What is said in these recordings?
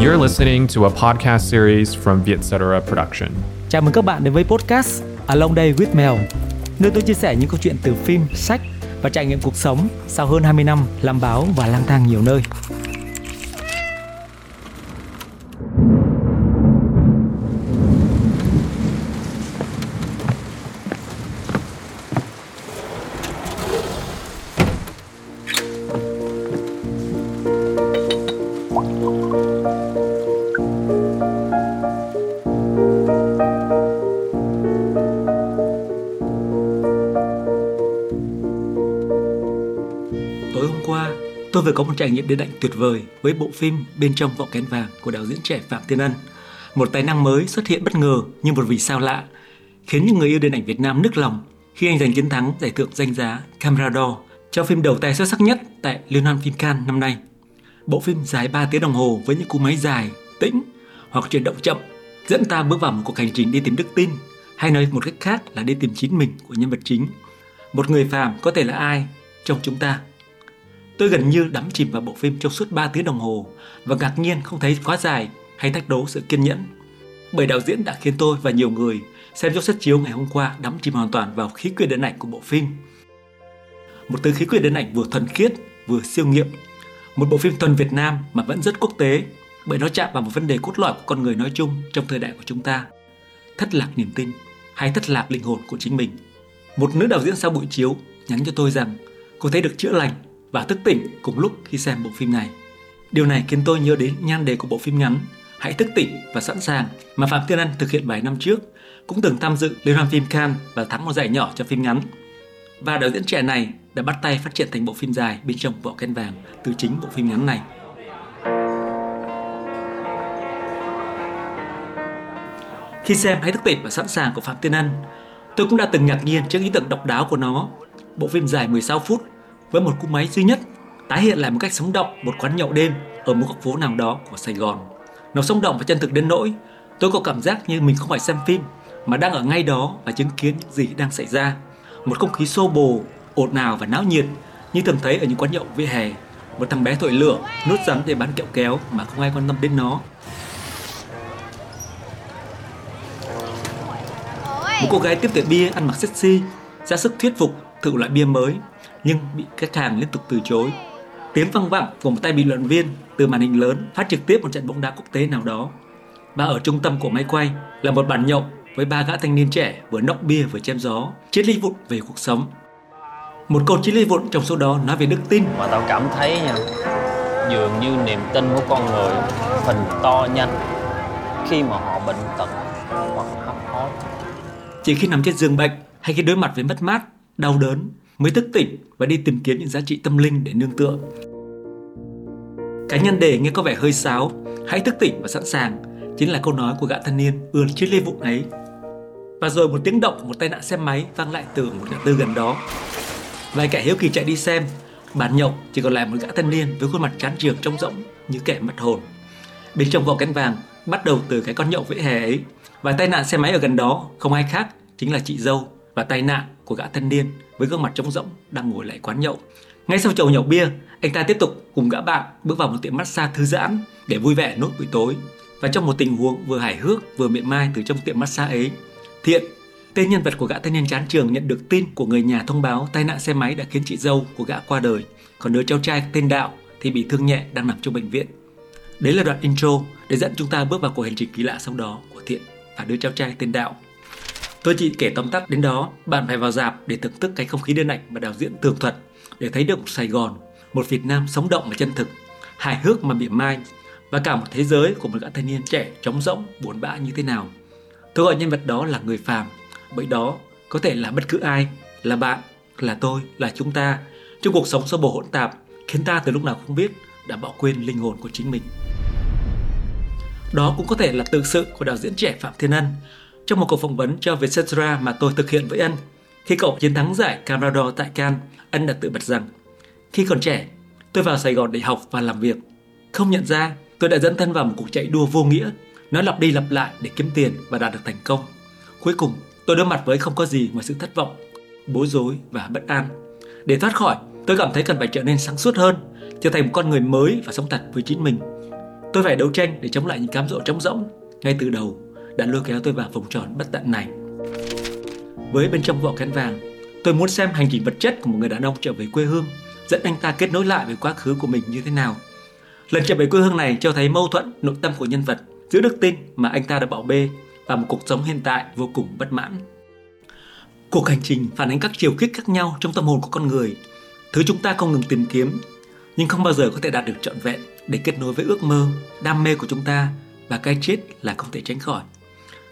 You're listening to a podcast series from Vietcetera Production. Chào mừng các bạn đến với podcast Along Day with Mel, nơi tôi chia sẻ những câu chuyện từ phim, sách và trải nghiệm cuộc sống sau hơn 20 năm làm báo và lang thang nhiều nơi. Vừa có một trải nghiệm điện ảnh tuyệt vời với bộ phim Bên trong vọng kén vàng của đạo diễn trẻ Phạm Thiên Ân. Một tài năng mới xuất hiện bất ngờ như một vì sao lạ, khiến những người yêu điện ảnh Việt Nam nức lòng khi anh giành chiến thắng giải thưởng danh giá Camera d'Or cho phim đầu tay xuất sắc nhất tại Liên hoan phim Cannes năm nay. Bộ phim dài 3 tiếng đồng hồ với những cú máy dài, tĩnh hoặc chuyển động chậm dẫn ta bước vào một cuộc hành trình đi tìm đức tin hay nói một cách khác là đi tìm chính mình của nhân vật chính. Một người phàm có thể là ai trong chúng ta Tôi gần như đắm chìm vào bộ phim trong suốt 3 tiếng đồng hồ và ngạc nhiên không thấy quá dài hay thách đố sự kiên nhẫn. Bởi đạo diễn đã khiến tôi và nhiều người xem trong suất chiếu ngày hôm qua đắm chìm hoàn toàn vào khí quyển điện ảnh của bộ phim. Một từ khí quyển điện ảnh vừa thuần khiết, vừa siêu nghiệm. Một bộ phim thuần Việt Nam mà vẫn rất quốc tế bởi nó chạm vào một vấn đề cốt lõi của con người nói chung trong thời đại của chúng ta. Thất lạc niềm tin hay thất lạc linh hồn của chính mình. Một nữ đạo diễn sau buổi chiếu nhắn cho tôi rằng cô thấy được chữa lành và thức tỉnh cùng lúc khi xem bộ phim này. Điều này khiến tôi nhớ đến nhan đề của bộ phim ngắn Hãy thức tỉnh và sẵn sàng mà Phạm Thiên Ân thực hiện vài năm trước, cũng từng tham dự Liên hoan phim Cannes và thắng một giải nhỏ cho phim ngắn. Và đạo diễn trẻ này đã bắt tay phát triển thành bộ phim dài bên trong vỏ ken vàng từ chính bộ phim ngắn này. Khi xem Hãy thức tỉnh và sẵn sàng của Phạm Thiên Ân, tôi cũng đã từng ngạc nhiên trước ý tưởng độc đáo của nó. Bộ phim dài 16 phút với một cú máy duy nhất tái hiện lại một cách sống động một quán nhậu đêm ở một góc phố nào đó của Sài Gòn. Nó sống động và chân thực đến nỗi tôi có cảm giác như mình không phải xem phim mà đang ở ngay đó và chứng kiến những gì đang xảy ra. Một không khí xô bồ, ồn ào và náo nhiệt như thường thấy ở những quán nhậu vỉa hè. Một thằng bé thổi lửa, nút rắn để bán kẹo kéo mà không ai quan tâm đến nó. Một cô gái tiếp tiệc bia ăn mặc sexy, ra sức thuyết phục thử loại bia mới nhưng bị khách hàng liên tục từ chối. Tiếng văng vẳng của một tay bình luận viên từ màn hình lớn phát trực tiếp một trận bóng đá quốc tế nào đó. Và ở trung tâm của máy quay là một bàn nhậu với ba gã thanh niên trẻ vừa nốc bia vừa chém gió, triết lý vụn về cuộc sống. Một câu triết lý vụn trong số đó nói về đức tin. mà tao cảm thấy nha dường như niềm tin của con người phình to nhanh khi mà họ bệnh tật hoặc hấp hối Chỉ khi nằm trên giường bệnh hay khi đối mặt với mất mát, đau đớn mới thức tỉnh và đi tìm kiếm những giá trị tâm linh để nương tựa. Cái nhân đề nghe có vẻ hơi sáo, hãy thức tỉnh và sẵn sàng chính là câu nói của gã thanh niên ưa triết lê vụng ấy. Và rồi một tiếng động của một tai nạn xe máy vang lại từ một ngã tư gần đó. Vài kẻ hiếu kỳ chạy đi xem, bàn nhậu chỉ còn lại một gã thanh niên với khuôn mặt chán trường trông rỗng như kẻ mất hồn. Bên trong vỏ cánh vàng bắt đầu từ cái con nhậu vỉa hè ấy và tai nạn xe máy ở gần đó không ai khác chính là chị dâu và tai nạn của gã thanh niên với gương mặt trống rỗng đang ngồi lại quán nhậu. Ngay sau chầu nhậu bia, anh ta tiếp tục cùng gã bạn bước vào một tiệm massage thư giãn để vui vẻ nốt buổi tối. Và trong một tình huống vừa hài hước vừa miệng mai từ trong tiệm massage ấy, Thiện, tên nhân vật của gã thanh niên chán trường nhận được tin của người nhà thông báo tai nạn xe máy đã khiến chị dâu của gã qua đời, còn đứa cháu trai tên Đạo thì bị thương nhẹ đang nằm trong bệnh viện. Đấy là đoạn intro để dẫn chúng ta bước vào cuộc hành trình kỳ lạ sau đó của Thiện và đứa cháu trai tên Đạo. Tôi chỉ kể tóm tắt đến đó, bạn phải vào dạp để thưởng thức cái không khí điện ảnh mà đạo diễn tường thuật để thấy được một Sài Gòn, một Việt Nam sống động và chân thực, hài hước mà mỉa mai và cả một thế giới của một gã thanh niên trẻ trống rỗng, buồn bã như thế nào. Tôi gọi nhân vật đó là người phàm, bởi đó có thể là bất cứ ai, là bạn, là tôi, là chúng ta trong cuộc sống xô bồ hỗn tạp khiến ta từ lúc nào không biết đã bỏ quên linh hồn của chính mình. Đó cũng có thể là tự sự của đạo diễn trẻ Phạm Thiên Ân trong một cuộc phỏng vấn cho Vietcetera mà tôi thực hiện với ân. Khi cậu chiến thắng giải Camera tại Cannes, ân đã tự bật rằng khi còn trẻ, tôi vào Sài Gòn để học và làm việc. Không nhận ra, tôi đã dẫn thân vào một cuộc chạy đua vô nghĩa, nó lặp đi lặp lại để kiếm tiền và đạt được thành công. Cuối cùng, tôi đối mặt với không có gì ngoài sự thất vọng, bối rối và bất an. Để thoát khỏi, tôi cảm thấy cần phải trở nên sáng suốt hơn, trở thành một con người mới và sống thật với chính mình. Tôi phải đấu tranh để chống lại những cám dỗ trống rỗng ngay từ đầu đã lôi kéo tôi vào vòng tròn bất tận này. Với bên trong vỏ kén vàng, tôi muốn xem hành trình vật chất của một người đàn ông trở về quê hương, dẫn anh ta kết nối lại với quá khứ của mình như thế nào. Lần trở về quê hương này cho thấy mâu thuẫn nội tâm của nhân vật giữa đức tin mà anh ta đã bỏ bê và một cuộc sống hiện tại vô cùng bất mãn. Cuộc hành trình phản ánh các chiều kích khác nhau trong tâm hồn của con người, thứ chúng ta không ngừng tìm kiếm, nhưng không bao giờ có thể đạt được trọn vẹn để kết nối với ước mơ, đam mê của chúng ta và cái chết là không thể tránh khỏi.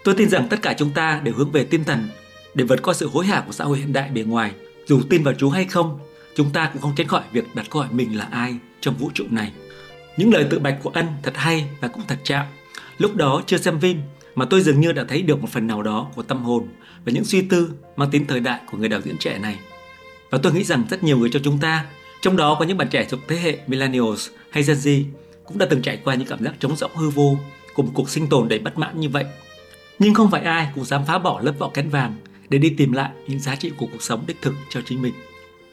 Tôi tin rằng tất cả chúng ta đều hướng về tinh thần để vượt qua sự hối hả của xã hội hiện đại bề ngoài. Dù tin vào Chúa hay không, chúng ta cũng không tránh khỏi việc đặt câu hỏi mình là ai trong vũ trụ này. Những lời tự bạch của ân thật hay và cũng thật chạm. Lúc đó chưa xem phim mà tôi dường như đã thấy được một phần nào đó của tâm hồn và những suy tư mang tính thời đại của người đạo diễn trẻ này. Và tôi nghĩ rằng rất nhiều người trong chúng ta, trong đó có những bạn trẻ thuộc thế hệ Millennials hay Gen Z, cũng đã từng trải qua những cảm giác trống rỗng hư vô của một cuộc sinh tồn đầy bất mãn như vậy. Nhưng không phải ai cũng dám phá bỏ lớp vỏ kén vàng để đi tìm lại những giá trị của cuộc sống đích thực cho chính mình.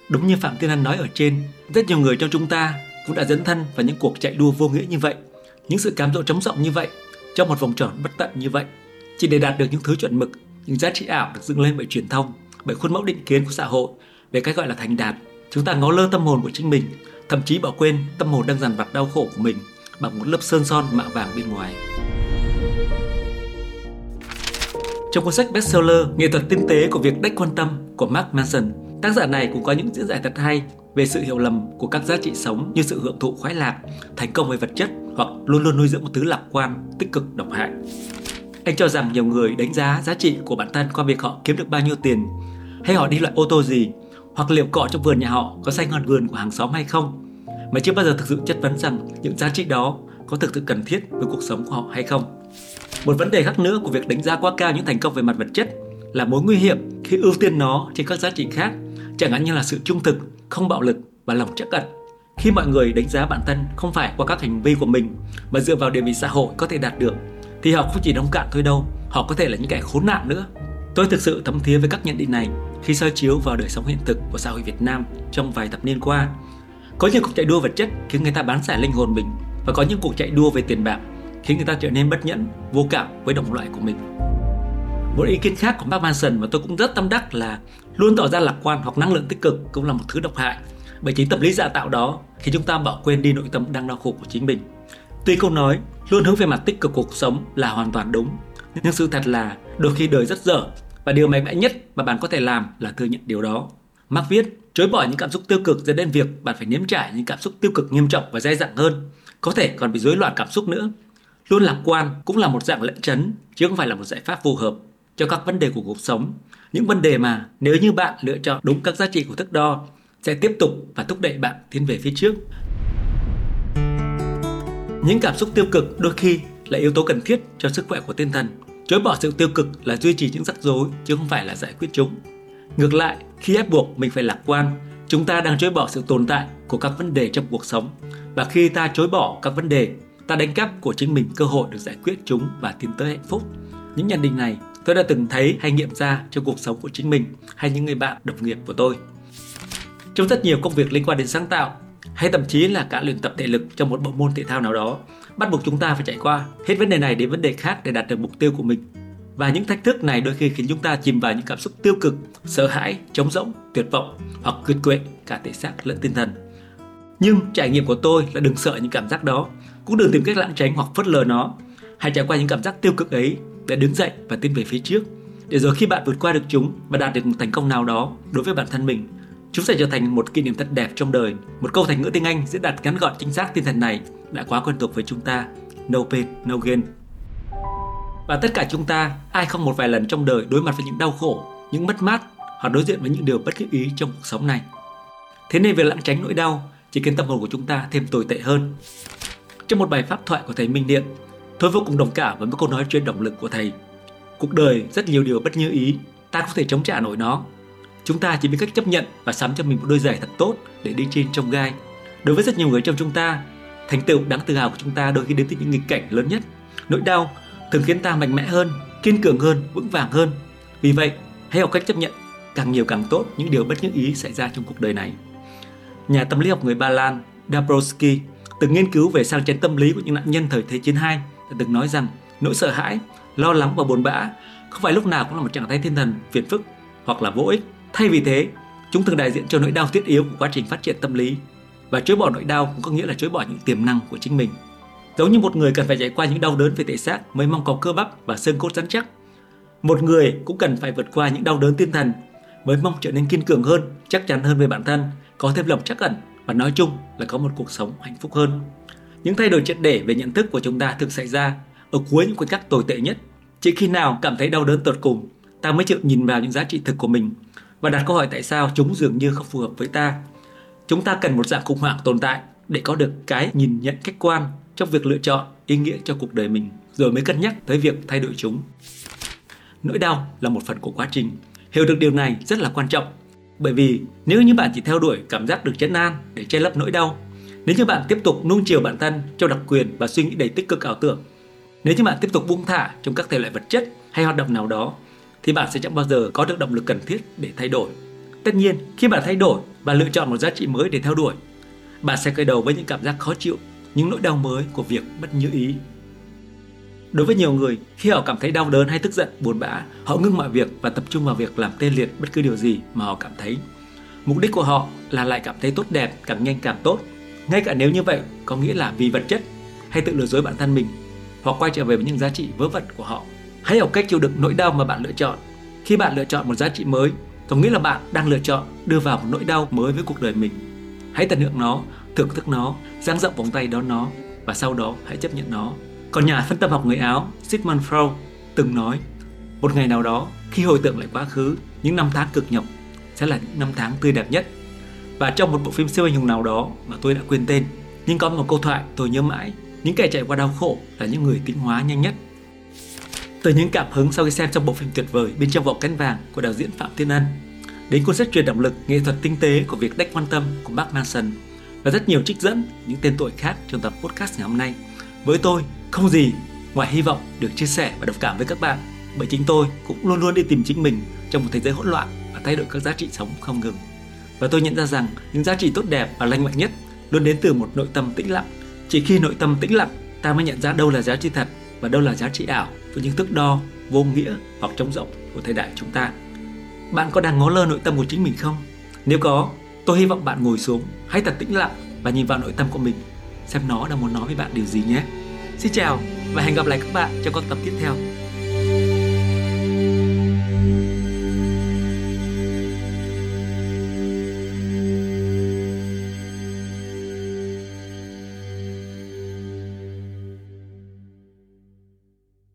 Đúng như Phạm Tiên Anh nói ở trên, rất nhiều người trong chúng ta cũng đã dẫn thân vào những cuộc chạy đua vô nghĩa như vậy, những sự cám dỗ trống rộng như vậy, trong một vòng tròn bất tận như vậy, chỉ để đạt được những thứ chuẩn mực, những giá trị ảo được dựng lên bởi truyền thông, bởi khuôn mẫu định kiến của xã hội về cái gọi là thành đạt. Chúng ta ngó lơ tâm hồn của chính mình, thậm chí bỏ quên tâm hồn đang dằn vặt đau khổ của mình bằng một lớp sơn son mạ vàng bên ngoài. Trong cuốn sách bestseller Nghệ thuật tinh tế của việc đách quan tâm của Mark Manson, tác giả này cũng có những diễn giải thật hay về sự hiểu lầm của các giá trị sống như sự hưởng thụ khoái lạc, thành công về vật chất hoặc luôn luôn nuôi dưỡng một thứ lạc quan, tích cực độc hại. Anh cho rằng nhiều người đánh giá giá trị của bản thân qua việc họ kiếm được bao nhiêu tiền, hay họ đi loại ô tô gì, hoặc liệu cỏ trong vườn nhà họ có xanh hơn vườn của hàng xóm hay không, mà chưa bao giờ thực sự chất vấn rằng những giá trị đó có thực sự cần thiết với cuộc sống của họ hay không. Một vấn đề khác nữa của việc đánh giá quá cao những thành công về mặt vật chất là mối nguy hiểm khi ưu tiên nó trên các giá trị khác, chẳng hạn như là sự trung thực, không bạo lực và lòng trắc ẩn. Khi mọi người đánh giá bản thân không phải qua các hành vi của mình mà dựa vào địa vị xã hội có thể đạt được thì họ không chỉ nông cạn thôi đâu, họ có thể là những kẻ khốn nạn nữa. Tôi thực sự thấm thía với các nhận định này khi soi chiếu vào đời sống hiện thực của xã hội Việt Nam trong vài thập niên qua. Có những cuộc chạy đua vật chất khiến người ta bán rẻ linh hồn mình và có những cuộc chạy đua về tiền bạc khiến người ta trở nên bất nhẫn, vô cảm với đồng loại của mình. Một ý kiến khác của Mark Manson mà tôi cũng rất tâm đắc là luôn tỏ ra lạc quan hoặc năng lượng tích cực cũng là một thứ độc hại bởi chính tâm lý giả tạo đó khi chúng ta bỏ quên đi nội tâm đang đau khổ của chính mình. Tuy câu nói luôn hướng về mặt tích cực cuộc sống là hoàn toàn đúng, nhưng sự thật là đôi khi đời rất dở và điều mạnh mẽ nhất mà bạn có thể làm là thừa nhận điều đó. Mark viết, chối bỏ những cảm xúc tiêu cực dẫn đến việc bạn phải nếm trải những cảm xúc tiêu cực nghiêm trọng và dai dẳng hơn, có thể còn bị rối loạn cảm xúc nữa Luôn lạc quan cũng là một dạng lẫn trấn, chứ không phải là một giải pháp phù hợp cho các vấn đề của cuộc sống. Những vấn đề mà nếu như bạn lựa chọn đúng các giá trị của thước đo sẽ tiếp tục và thúc đẩy bạn tiến về phía trước. Những cảm xúc tiêu cực đôi khi là yếu tố cần thiết cho sức khỏe của tinh thần. Chối bỏ sự tiêu cực là duy trì những rắc rối chứ không phải là giải quyết chúng. Ngược lại, khi ép buộc mình phải lạc quan, chúng ta đang chối bỏ sự tồn tại của các vấn đề trong cuộc sống. Và khi ta chối bỏ các vấn đề ta đánh cắp của chính mình cơ hội được giải quyết chúng và tiến tới hạnh phúc. Những nhận định này tôi đã từng thấy hay nghiệm ra trong cuộc sống của chính mình hay những người bạn đồng nghiệp của tôi. Trong rất nhiều công việc liên quan đến sáng tạo hay thậm chí là cả luyện tập thể lực trong một bộ môn thể thao nào đó, bắt buộc chúng ta phải chạy qua hết vấn đề này đến vấn đề khác để đạt được mục tiêu của mình. Và những thách thức này đôi khi khiến chúng ta chìm vào những cảm xúc tiêu cực, sợ hãi, trống rỗng, tuyệt vọng hoặc kiệt quệ cả thể xác lẫn tinh thần. Nhưng trải nghiệm của tôi là đừng sợ những cảm giác đó cũng đừng tìm cách lãng tránh hoặc phớt lờ nó. Hãy trải qua những cảm giác tiêu cực ấy để đứng dậy và tiến về phía trước. Để rồi khi bạn vượt qua được chúng và đạt được một thành công nào đó đối với bản thân mình, chúng sẽ trở thành một kỷ niệm thật đẹp trong đời. Một câu thành ngữ tiếng Anh diễn đạt ngắn gọn chính xác tinh thần này đã quá quen thuộc với chúng ta. No pain, no gain. Và tất cả chúng ta, ai không một vài lần trong đời đối mặt với những đau khổ, những mất mát hoặc đối diện với những điều bất cứ ý trong cuộc sống này. Thế nên việc lãng tránh nỗi đau chỉ khiến tâm hồn của chúng ta thêm tồi tệ hơn. Trong một bài pháp thoại của thầy Minh Điện, tôi vô cùng đồng cảm với một câu nói chuyên động lực của thầy. Cuộc đời rất nhiều điều bất như ý, ta không thể chống trả nổi nó. Chúng ta chỉ biết cách chấp nhận và sắm cho mình một đôi giày thật tốt để đi trên trong gai. Đối với rất nhiều người trong chúng ta, thành tựu đáng tự hào của chúng ta đôi khi đến từ những nghịch cảnh lớn nhất. Nỗi đau thường khiến ta mạnh mẽ hơn, kiên cường hơn, vững vàng hơn. Vì vậy, hãy học cách chấp nhận càng nhiều càng tốt những điều bất như ý xảy ra trong cuộc đời này. Nhà tâm lý học người Ba Lan Dabrowski từng nghiên cứu về sang chấn tâm lý của những nạn nhân thời Thế chiến II đã từng nói rằng nỗi sợ hãi, lo lắng và buồn bã không phải lúc nào cũng là một trạng thái thiên thần phiền phức hoặc là vô ích. Thay vì thế, chúng thường đại diện cho nỗi đau thiết yếu của quá trình phát triển tâm lý và chối bỏ nỗi đau cũng có nghĩa là chối bỏ những tiềm năng của chính mình. Giống như một người cần phải trải qua những đau đớn về thể xác mới mong có cơ bắp và xương cốt rắn chắc. Một người cũng cần phải vượt qua những đau đớn tinh thần mới mong trở nên kiên cường hơn, chắc chắn hơn về bản thân, có thêm lòng chắc ẩn và nói chung là có một cuộc sống hạnh phúc hơn. Những thay đổi triệt để về nhận thức của chúng ta thường xảy ra ở cuối những khoảnh khắc tồi tệ nhất. Chỉ khi nào cảm thấy đau đớn tột cùng, ta mới chịu nhìn vào những giá trị thực của mình và đặt câu hỏi tại sao chúng dường như không phù hợp với ta. Chúng ta cần một dạng khủng hoảng tồn tại để có được cái nhìn nhận khách quan trong việc lựa chọn ý nghĩa cho cuộc đời mình rồi mới cân nhắc tới việc thay đổi chúng. Nỗi đau là một phần của quá trình. Hiểu được điều này rất là quan trọng bởi vì nếu như bạn chỉ theo đuổi cảm giác được chấn an để che lấp nỗi đau, nếu như bạn tiếp tục nuông chiều bản thân cho đặc quyền và suy nghĩ đầy tích cực ảo tưởng, nếu như bạn tiếp tục buông thả trong các thể loại vật chất hay hoạt động nào đó, thì bạn sẽ chẳng bao giờ có được động lực cần thiết để thay đổi. Tất nhiên, khi bạn thay đổi và lựa chọn một giá trị mới để theo đuổi, bạn sẽ khởi đầu với những cảm giác khó chịu, những nỗi đau mới của việc bất như ý. Đối với nhiều người, khi họ cảm thấy đau đớn hay tức giận, buồn bã, họ ngưng mọi việc và tập trung vào việc làm tê liệt bất cứ điều gì mà họ cảm thấy. Mục đích của họ là lại cảm thấy tốt đẹp, càng nhanh càng tốt. Ngay cả nếu như vậy có nghĩa là vì vật chất hay tự lừa dối bản thân mình, hoặc quay trở về với những giá trị vớ vẩn của họ. Hãy học cách chịu đựng nỗi đau mà bạn lựa chọn. Khi bạn lựa chọn một giá trị mới, có nghĩa là bạn đang lựa chọn đưa vào một nỗi đau mới với cuộc đời mình. Hãy tận hưởng nó, thưởng thức nó, dang rộng vòng tay đón nó và sau đó hãy chấp nhận nó còn nhà phân tâm học người Áo Sigmund Freud từng nói một ngày nào đó khi hồi tưởng lại quá khứ, những năm tháng cực nhọc sẽ là những năm tháng tươi đẹp nhất. Và trong một bộ phim siêu anh hùng nào đó mà tôi đã quên tên, nhưng có một câu thoại tôi nhớ mãi, những kẻ chạy qua đau khổ là những người tiến hóa nhanh nhất. Từ những cảm hứng sau khi xem trong bộ phim tuyệt vời bên trong vỏ cánh vàng của đạo diễn Phạm Thiên Ân, đến cuốn sách truyền động lực nghệ thuật tinh tế của việc đách quan tâm của Mark Manson và rất nhiều trích dẫn những tên tuổi khác trong tập podcast ngày hôm nay. Với tôi, không gì ngoài hy vọng được chia sẻ và đồng cảm với các bạn bởi chính tôi cũng luôn luôn đi tìm chính mình trong một thế giới hỗn loạn và thay đổi các giá trị sống không ngừng. Và tôi nhận ra rằng những giá trị tốt đẹp và lành mạnh nhất luôn đến từ một nội tâm tĩnh lặng. Chỉ khi nội tâm tĩnh lặng, ta mới nhận ra đâu là giá trị thật và đâu là giá trị ảo với những thước đo vô nghĩa hoặc trống rỗng của thời đại chúng ta. Bạn có đang ngó lơ nội tâm của chính mình không? Nếu có, tôi hy vọng bạn ngồi xuống, hãy thật tĩnh lặng và nhìn vào nội tâm của mình, xem nó đang muốn nói với bạn điều gì nhé. Xin chào và hẹn gặp lại các bạn trong các tập tiếp theo.